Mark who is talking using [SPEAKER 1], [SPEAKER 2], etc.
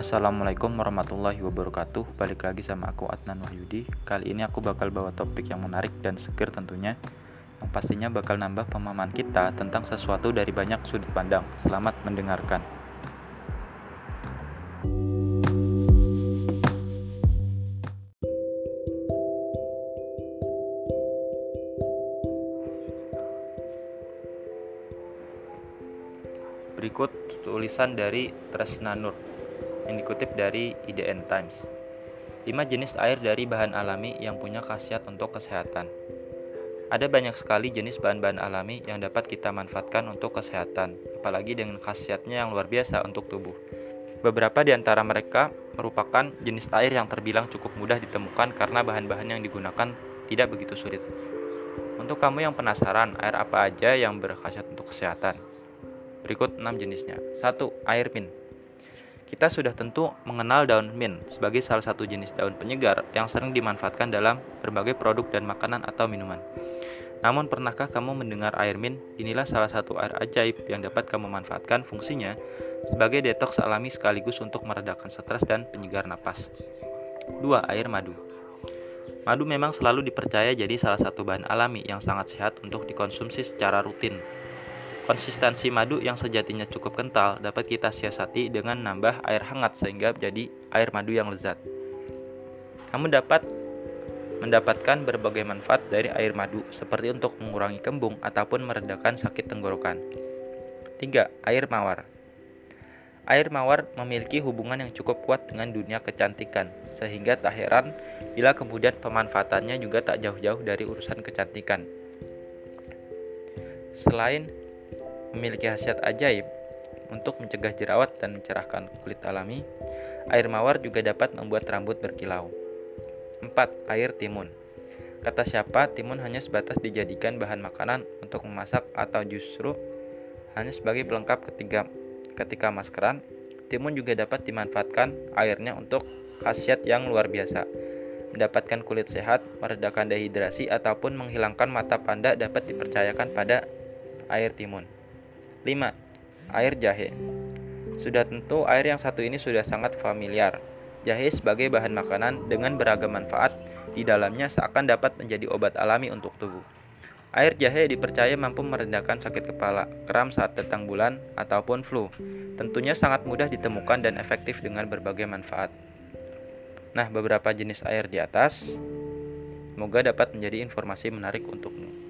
[SPEAKER 1] Assalamualaikum warahmatullahi wabarakatuh. Balik lagi sama aku Adnan Wahyudi. Kali ini aku bakal bawa topik yang menarik dan seger tentunya Yang pastinya bakal nambah pemahaman kita tentang sesuatu dari banyak sudut pandang. Selamat mendengarkan. Berikut tulisan dari Tresna Nur yang dikutip dari IDN Times. 5 jenis air dari bahan alami yang punya khasiat untuk kesehatan. Ada banyak sekali jenis bahan-bahan alami yang dapat kita manfaatkan untuk kesehatan, apalagi dengan khasiatnya yang luar biasa untuk tubuh. Beberapa di antara mereka merupakan jenis air yang terbilang cukup mudah ditemukan karena bahan-bahan yang digunakan tidak begitu sulit. Untuk kamu yang penasaran, air apa aja yang berkhasiat untuk kesehatan? Berikut 6 jenisnya. 1. Air mint. Kita sudah tentu mengenal daun mint sebagai salah satu jenis daun penyegar yang sering dimanfaatkan dalam berbagai produk dan makanan atau minuman. Namun pernahkah kamu mendengar air mint? Inilah salah satu air ajaib yang dapat kamu manfaatkan fungsinya sebagai detoks alami sekaligus untuk meredakan stres dan penyegar napas. 2. Air madu. Madu memang selalu dipercaya jadi salah satu bahan alami yang sangat sehat untuk dikonsumsi secara rutin Konsistensi madu yang sejatinya cukup kental dapat kita siasati dengan nambah air hangat sehingga menjadi air madu yang lezat. Kamu dapat mendapatkan berbagai manfaat dari air madu seperti untuk mengurangi kembung ataupun meredakan sakit tenggorokan. 3. Air mawar. Air mawar memiliki hubungan yang cukup kuat dengan dunia kecantikan, sehingga tak heran bila kemudian pemanfaatannya juga tak jauh-jauh dari urusan kecantikan. Selain memiliki khasiat ajaib untuk mencegah jerawat dan mencerahkan kulit alami. Air mawar juga dapat membuat rambut berkilau. 4. Air timun. Kata siapa, timun hanya sebatas dijadikan bahan makanan untuk memasak atau justru hanya sebagai pelengkap ketika ketika maskeran. Timun juga dapat dimanfaatkan airnya untuk khasiat yang luar biasa. Mendapatkan kulit sehat, meredakan dehidrasi ataupun menghilangkan mata panda dapat dipercayakan pada air timun. 5. Air jahe Sudah tentu air yang satu ini sudah sangat familiar. Jahe sebagai bahan makanan dengan beragam manfaat di dalamnya seakan dapat menjadi obat alami untuk tubuh. Air jahe dipercaya mampu merendahkan sakit kepala, kram saat datang bulan, ataupun flu. Tentunya sangat mudah ditemukan dan efektif dengan berbagai manfaat. Nah, beberapa jenis air di atas semoga dapat menjadi informasi menarik untukmu.